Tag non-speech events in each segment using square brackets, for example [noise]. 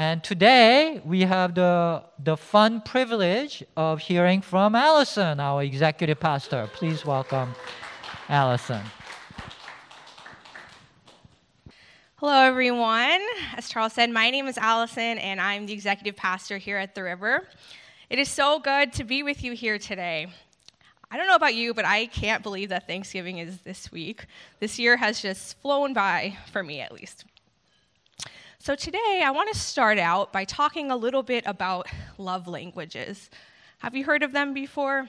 And today we have the, the fun privilege of hearing from Alison, our executive pastor. Please welcome Alison. Hello, everyone. As Charles said, my name is Alison, and I'm the executive pastor here at the River. It is so good to be with you here today. I don't know about you, but I can't believe that Thanksgiving is this week. This year has just flown by, for me at least. So, today I want to start out by talking a little bit about love languages. Have you heard of them before?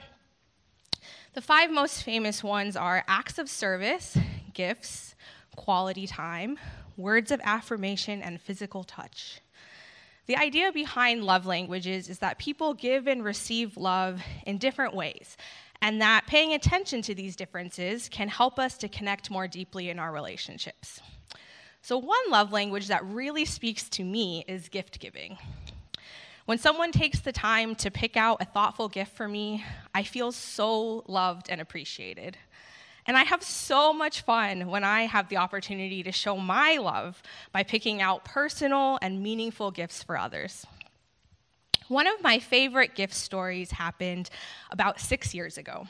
The five most famous ones are acts of service, gifts, quality time, words of affirmation, and physical touch. The idea behind love languages is that people give and receive love in different ways, and that paying attention to these differences can help us to connect more deeply in our relationships. So, one love language that really speaks to me is gift giving. When someone takes the time to pick out a thoughtful gift for me, I feel so loved and appreciated. And I have so much fun when I have the opportunity to show my love by picking out personal and meaningful gifts for others. One of my favorite gift stories happened about six years ago.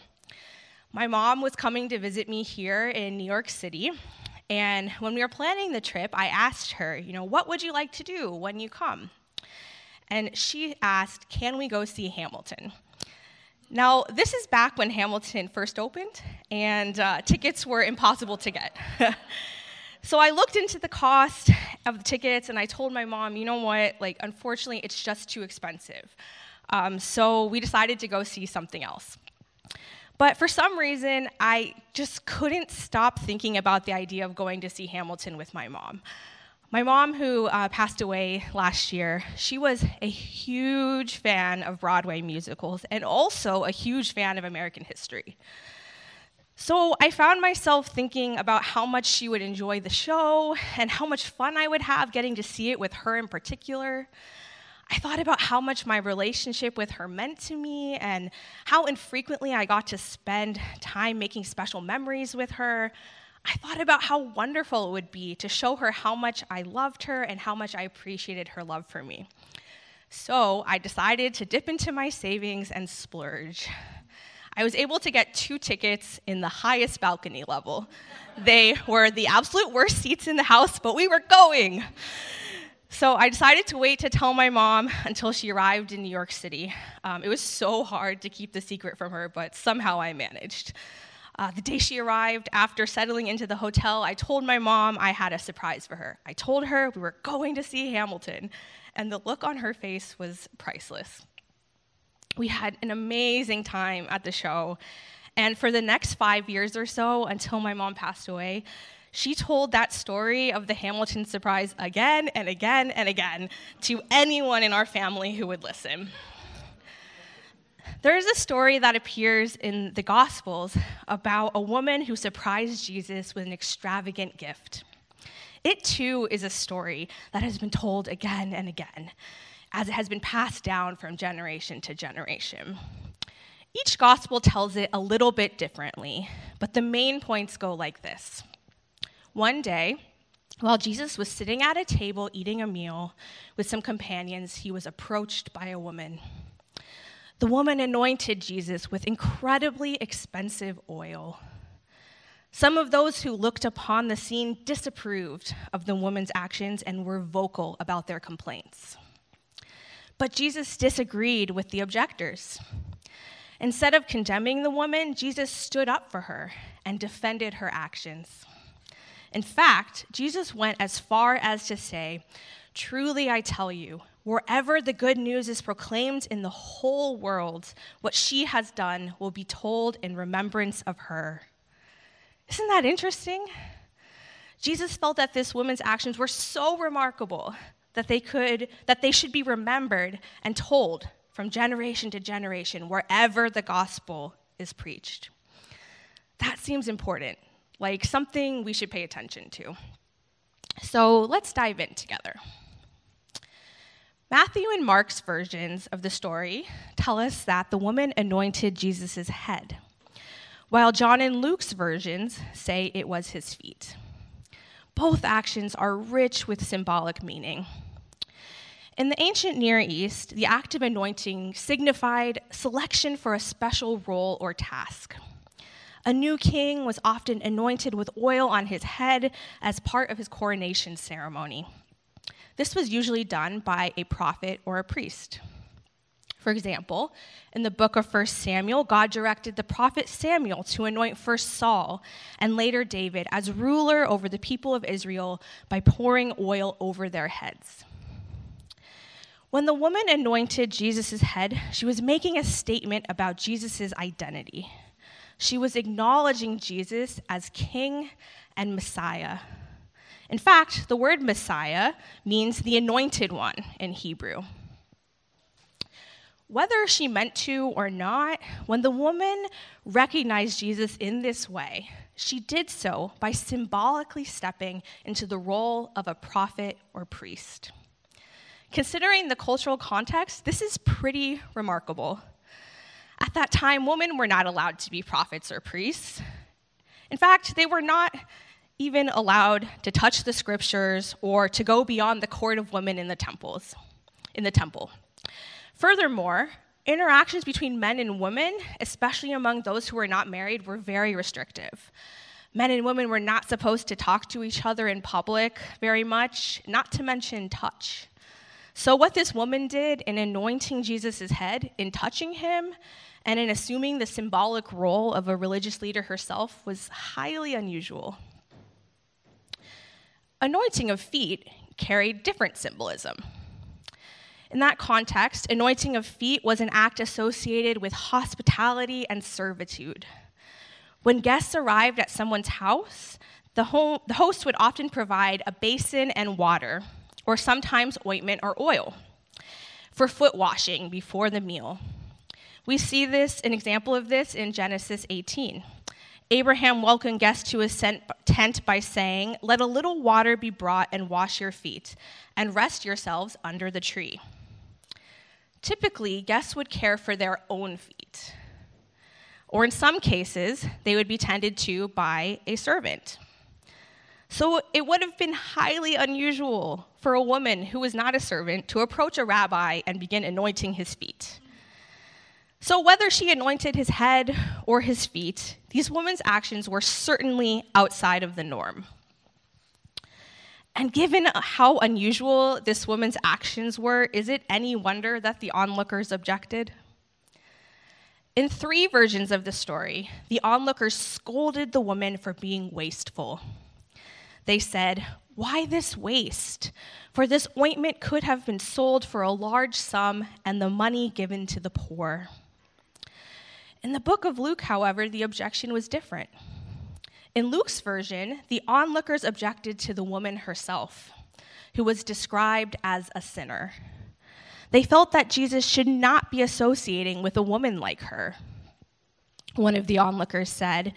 My mom was coming to visit me here in New York City, and when we were planning the trip, I asked her, you know, what would you like to do when you come? And she asked, can we go see Hamilton? Now, this is back when Hamilton first opened, and uh, tickets were impossible to get. [laughs] So I looked into the cost of the tickets and I told my mom, you know what, like, unfortunately, it's just too expensive. Um, so we decided to go see something else. But for some reason, I just couldn't stop thinking about the idea of going to see Hamilton with my mom. My mom, who uh, passed away last year, she was a huge fan of Broadway musicals and also a huge fan of American history. So I found myself thinking about how much she would enjoy the show and how much fun I would have getting to see it with her in particular. I thought about how much my relationship with her meant to me and how infrequently I got to spend time making special memories with her. I thought about how wonderful it would be to show her how much I loved her and how much I appreciated her love for me. So I decided to dip into my savings and splurge. I was able to get two tickets in the highest balcony level. They were the absolute worst seats in the house, but we were going. So I decided to wait to tell my mom [laughs] until she arrived in New York City. Um, it was so hard to keep the secret from her, but somehow I managed. Uh, the day she arrived, after settling into the hotel, I told my mom I had a surprise for her. I told her we were going to see Hamilton, and the look on her face was priceless we had an amazing time at the show. And for the next five years or so, until my mom passed away, she told that story of the Hamilton surprise again and again and again to anyone in our family who would listen. There is a story that appears in the Gospels about a woman who surprised Jesus with an extravagant gift. It too is a story that has been told again and again as it has been passed down from generation to generation. Each gospel tells it a little bit differently, but the main points go like this. One day, while Jesus was sitting at a table eating a meal with some companions, he was approached by a woman. The woman anointed Jesus with incredibly expensive oil. Some of those who looked upon the scene disapproved of the woman's actions and were vocal about their complaints. But Jesus disagreed with the objectors. Instead of condemning the woman, Jesus stood up for her and defended her actions. In fact, Jesus went as far as to say, Truly I tell you, wherever the good news is proclaimed in the whole world, what she has done will be told in remembrance of her. Isn't that interesting? Jesus felt that this woman's actions were so remarkable that they could that they should be remembered and told from generation to generation wherever the gospel is preached. That seems important, like something we should pay attention to. So let's dive in together. Matthew and Mark's versions of the story tell us that the woman anointed Jesus' head, while John and Luke's versions say it was his feet. Both actions are rich with symbolic meaning. In the ancient Near East, the act of anointing signified selection for a special role or task. A new king was often anointed with oil on his head as part of his coronation ceremony. This was usually done by a prophet or a priest. For example, in the book of 1 Samuel, God directed the prophet Samuel to anoint first Saul and later David as ruler over the people of Israel by pouring oil over their heads. When the woman anointed Jesus' head, she was making a statement about Jesus' identity. She was acknowledging Jesus as King and Messiah. In fact, the word Messiah means the anointed one in Hebrew. Whether she meant to or not, when the woman recognized Jesus in this way, she did so by symbolically stepping into the role of a prophet or priest. Considering the cultural context, this is pretty remarkable. At that time, women were not allowed to be prophets or priests. In fact, they were not even allowed to touch the scriptures or to go beyond the court of women in the temples in the temple. Furthermore, interactions between men and women, especially among those who were not married, were very restrictive. Men and women were not supposed to talk to each other in public very much, not to mention touch. So, what this woman did in anointing Jesus' head, in touching him, and in assuming the symbolic role of a religious leader herself was highly unusual. Anointing of feet carried different symbolism. In that context, anointing of feet was an act associated with hospitality and servitude. When guests arrived at someone's house, the, home, the host would often provide a basin and water, or sometimes ointment or oil, for foot washing before the meal. We see this, an example of this in Genesis 18. Abraham welcomed guests to his tent by saying, Let a little water be brought and wash your feet, and rest yourselves under the tree. Typically, guests would care for their own feet, or in some cases, they would be tended to by a servant. So it would have been highly unusual for a woman who was not a servant to approach a rabbi and begin anointing his feet. So, whether she anointed his head or his feet, these women's actions were certainly outside of the norm. And given how unusual this woman's actions were, is it any wonder that the onlookers objected? In three versions of the story, the onlookers scolded the woman for being wasteful. They said, Why this waste? For this ointment could have been sold for a large sum and the money given to the poor. In the book of Luke, however, the objection was different. In Luke's version, the onlookers objected to the woman herself, who was described as a sinner. They felt that Jesus should not be associating with a woman like her. One of the onlookers said,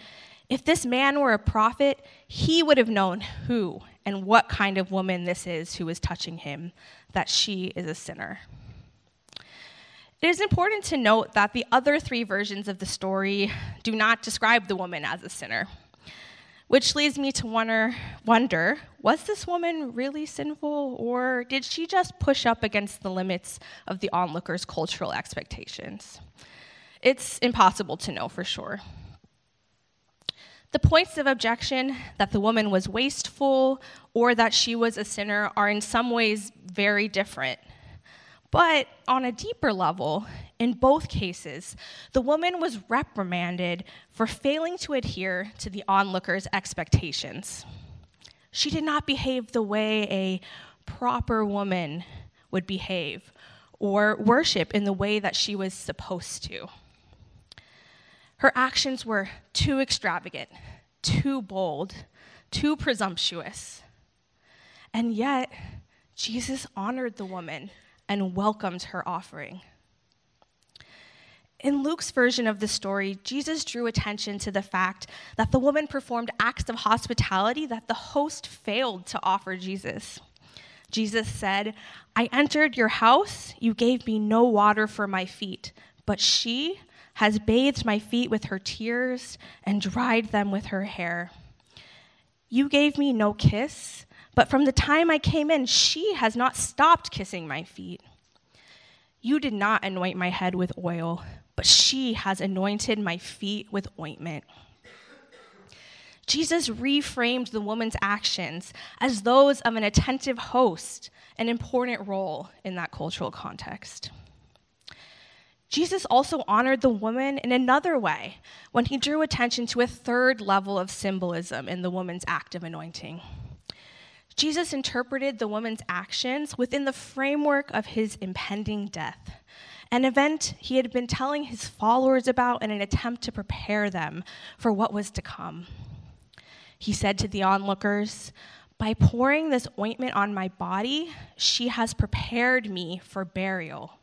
If this man were a prophet, he would have known who and what kind of woman this is who is touching him, that she is a sinner. It is important to note that the other three versions of the story do not describe the woman as a sinner. Which leads me to wonder, wonder was this woman really sinful, or did she just push up against the limits of the onlookers' cultural expectations? It's impossible to know for sure. The points of objection that the woman was wasteful or that she was a sinner are in some ways very different. But on a deeper level, in both cases, the woman was reprimanded for failing to adhere to the onlooker's expectations. She did not behave the way a proper woman would behave or worship in the way that she was supposed to. Her actions were too extravagant, too bold, too presumptuous. And yet, Jesus honored the woman and welcomed her offering. In Luke's version of the story, Jesus drew attention to the fact that the woman performed acts of hospitality that the host failed to offer Jesus. Jesus said, I entered your house, you gave me no water for my feet, but she has bathed my feet with her tears and dried them with her hair. You gave me no kiss, But from the time I came in, she has not stopped kissing my feet. You did not anoint my head with oil, but she has anointed my feet with ointment. Jesus reframed the woman's actions as those of an attentive host, an important role in that cultural context. Jesus also honored the woman in another way when he drew attention to a third level of symbolism in the woman's act of anointing. Jesus interpreted the woman's actions within the framework of his impending death, an event he had been telling his followers about in an attempt to prepare them for what was to come. He said to the onlookers, By pouring this ointment on my body, she has prepared me for burial.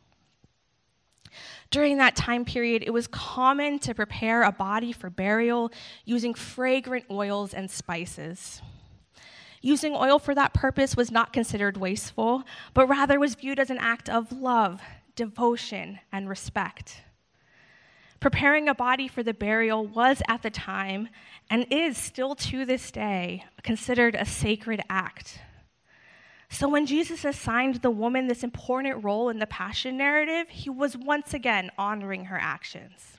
During that time period, it was common to prepare a body for burial using fragrant oils and spices. Using oil for that purpose was not considered wasteful, but rather was viewed as an act of love, devotion, and respect. Preparing a body for the burial was at the time, and is still to this day, considered a sacred act. So when Jesus assigned the woman this important role in the passion narrative, he was once again honoring her actions.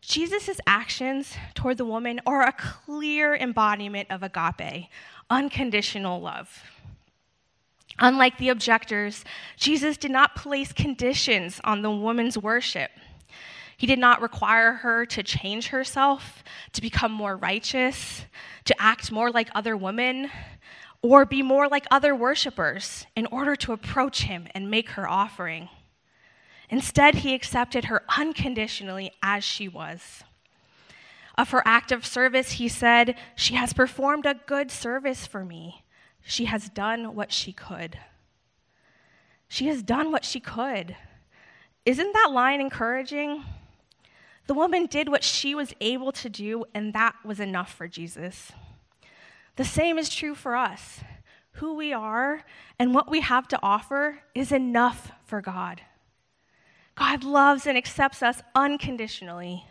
Jesus' actions toward the woman are a clear embodiment of agape, unconditional love. Unlike the objectors, Jesus did not place conditions on the woman's worship. He did not require her to change herself, to become more righteous, to act more like other women, or be more like other worshipers in order to approach him and make her offering. Instead, he accepted her unconditionally as she was. Of her act of service, he said, She has performed a good service for me. She has done what she could. She has done what she could. Isn't that line encouraging? The woman did what she was able to do, and that was enough for Jesus. The same is true for us. Who we are and what we have to offer is enough for God. God loves and accepts us unconditionally.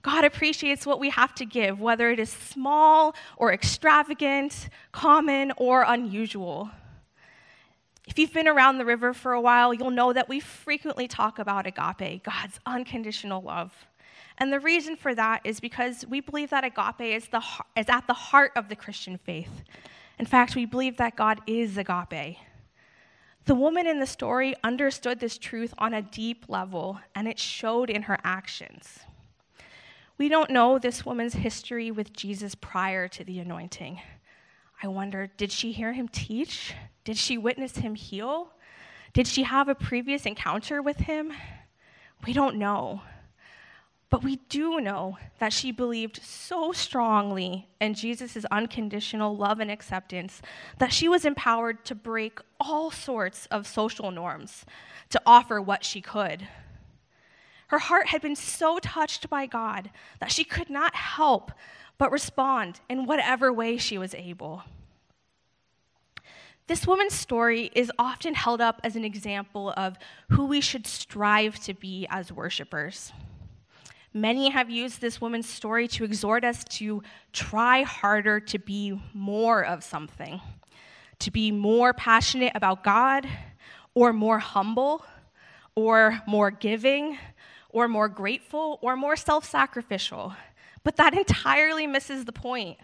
God appreciates what we have to give, whether it is small or extravagant, common or unusual. If you've been around the river for a while, you'll know that we frequently talk about agape, God's unconditional love. And the reason for that is because we believe that agape is, the, is at the heart of the Christian faith. In fact, we believe that God is agape. The woman in the story understood this truth on a deep level, and it showed in her actions. We don't know this woman's history with Jesus prior to the anointing. I wonder did she hear him teach? Did she witness him heal? Did she have a previous encounter with him? We don't know. But we do know that she believed so strongly in Jesus' unconditional love and acceptance that she was empowered to break all sorts of social norms to offer what she could. Her heart had been so touched by God that she could not help but respond in whatever way she was able. This woman's story is often held up as an example of who we should strive to be as worshipers. Many have used this woman's story to exhort us to try harder to be more of something, to be more passionate about God, or more humble, or more giving, or more grateful, or more self sacrificial. But that [laughs] entirely misses the point.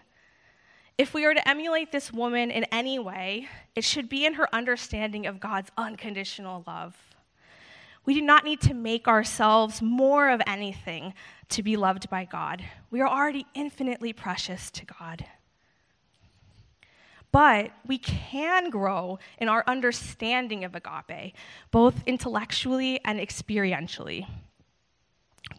If we are to emulate this woman in any way, it should be in her understanding of God's unconditional love. We do not need to make ourselves more of anything to be loved by God. We are already infinitely precious to God. But we can grow in our understanding of agape, both intellectually and experientially.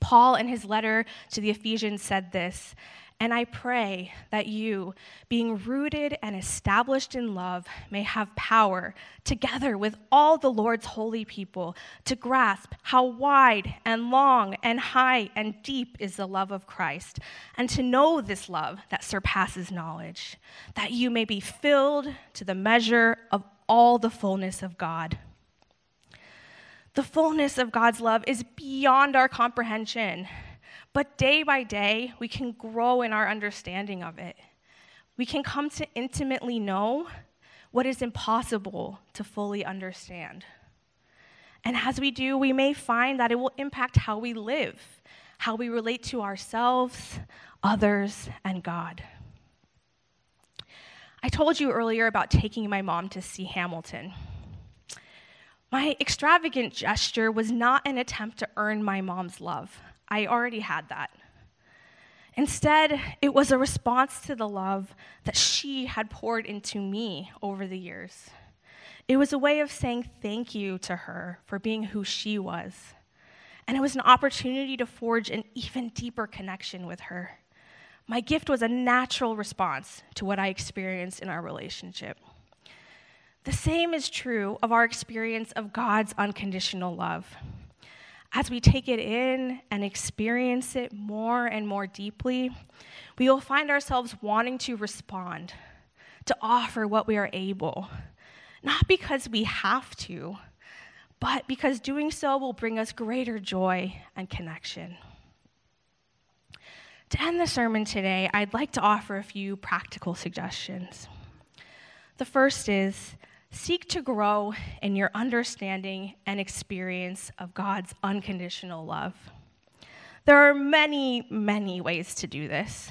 Paul, in his letter to the Ephesians, said this and I pray that you, being rooted and established in love, may have power, together with all the Lord's holy people, to grasp how wide and long and high and deep is the love of Christ, and to know this love that surpasses knowledge, that you may be filled to the measure of all the fullness of God. The fullness of God's love is beyond our comprehension. But day by day, we can grow in our understanding of it. we can come to intimately know what is impossible to fully understand. And as we do, we may find that it will impact how we live, how we relate to ourselves, others, and God. I told you earlier about taking my mom to see Hamilton. My extravagant gesture was not an attempt to earn my mom's love. I already had that. Instead, it was a response to the love that she had poured into me over the years. It was a way of saying thank you to her for being who she was. And it was an opportunity to forge an even deeper connection with her. My gift was a natural response to what I experienced in our relationship. The same is true of our experience of God's unconditional love. As we take it in and experience it more and more deeply, we will find ourselves wanting to respond, to offer what we are able, not because we have to, but because doing so will bring us greater joy and connection. To end the sermon today, I'd like to offer a few practical suggestions. The first is seek to grow in your understanding and experience of God's unconditional love. There are many, many ways to do this.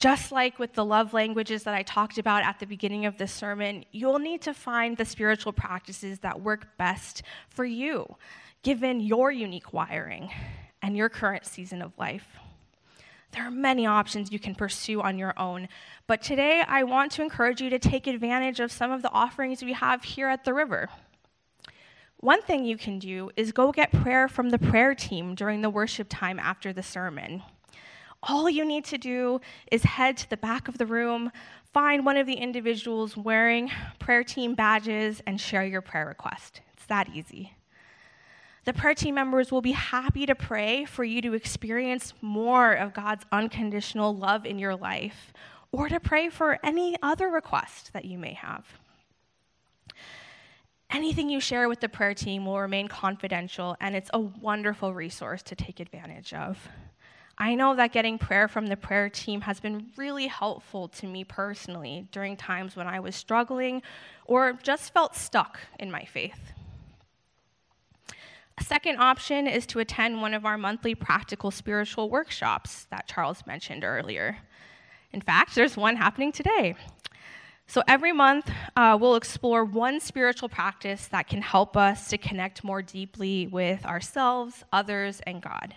Just like with the love languages that I talked about at the beginning of this sermon, you'll need to find the spiritual practices that work best for you, given your unique wiring and your current season of life. There are many options you can pursue on your own, but today I want to encourage you to take advantage of some of the offerings we have here at the river. One thing you can do is go get prayer from the prayer team during the worship time after the sermon. All you need to do is head to the back of the room, find one of the individuals wearing prayer team badges, and share your prayer request. It's that easy. The prayer team members will be happy to pray for you to experience more of God's unconditional love in your life or to pray for any other request that you may have. Anything you share with the prayer team will remain confidential, and it's a wonderful resource to take advantage of. I know that getting prayer from the prayer team has been really helpful to me personally during times when I was struggling or just felt stuck in my faith. A second option is to attend one of our monthly practical spiritual workshops that Charles mentioned earlier. In fact, there's one happening today. So every month, uh, we'll explore one spiritual practice that can help us to connect more deeply with ourselves, others, and God.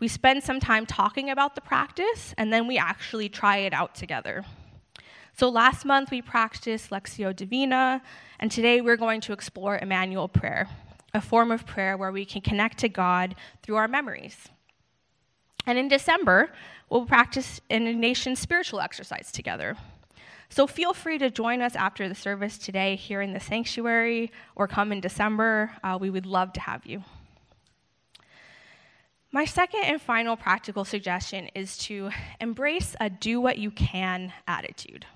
We spend some time talking about the practice, and then we actually try it out together. So last month we practiced Lectio Divina, and today we're going to explore Emmanuel prayer, a form of prayer where we can connect to God through our memories. And in December, we'll practice an Ignatian spiritual exercise together. So feel free to join us after the service today here in the sanctuary or come in December. Uh, we would love to have you. My second and final practical suggestion is to embrace a do what you can attitude.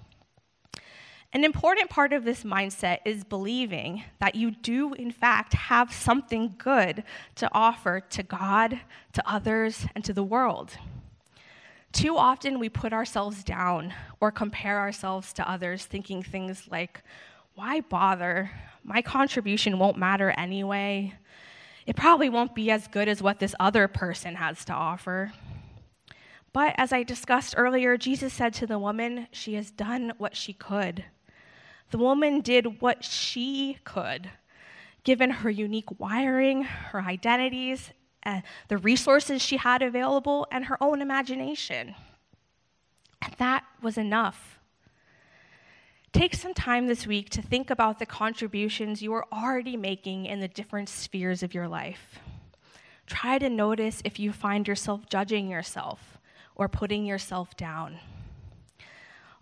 An important part of this mindset is believing that you do, in fact, have something good to offer to God, to others, and to the world. Too often we put ourselves down or compare ourselves to others, thinking things like, why bother? My contribution won't matter anyway it probably won't be as good as what this other person has to offer. But as I discussed earlier, Jesus said to the woman, She has done what she could. The woman did what she could, given her unique wiring, her identities, uh, the resources she had available, and her own imagination. And that was enough. Take some time this week to think about the contributions you are already making in the different spheres of your life. Try to notice if you find yourself judging yourself or putting yourself down.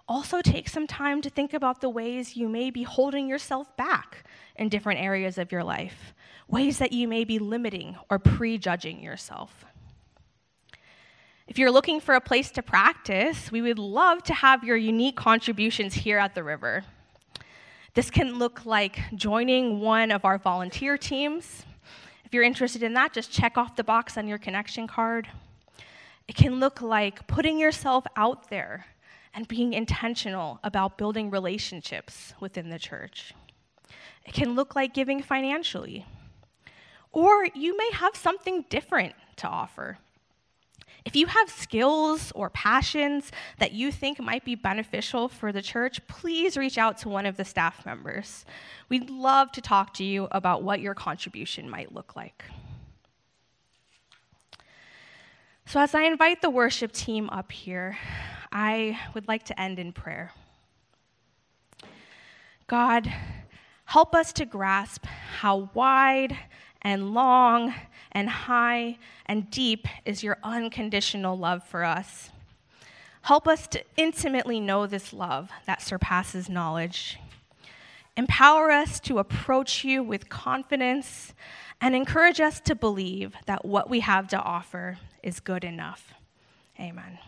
Also, take some time to think about the ways you may be holding yourself back in different areas of your life, ways that you may be limiting or prejudging yourself. If you're looking for a place to practice, we would love to have your unique contributions here at the river. This can look like joining one of our volunteer teams. If you're interested in that, just check off the box on your connection card. It can look like putting yourself out there and being intentional about building relationships within the church. It can look like giving financially. Or you may have something different to offer. If you have skills or passions that you think might be beneficial for the church, please reach out to one of the staff members. We'd love to talk to you about what your contribution might look like. So, as I invite the worship team up here, I would like to end in prayer. God, help us to grasp how wide and long and high and deep is your unconditional love for us. Help us to intimately know this love that surpasses knowledge. Empower us to approach you with confidence and encourage us to believe that what we have to offer is good enough. Amen.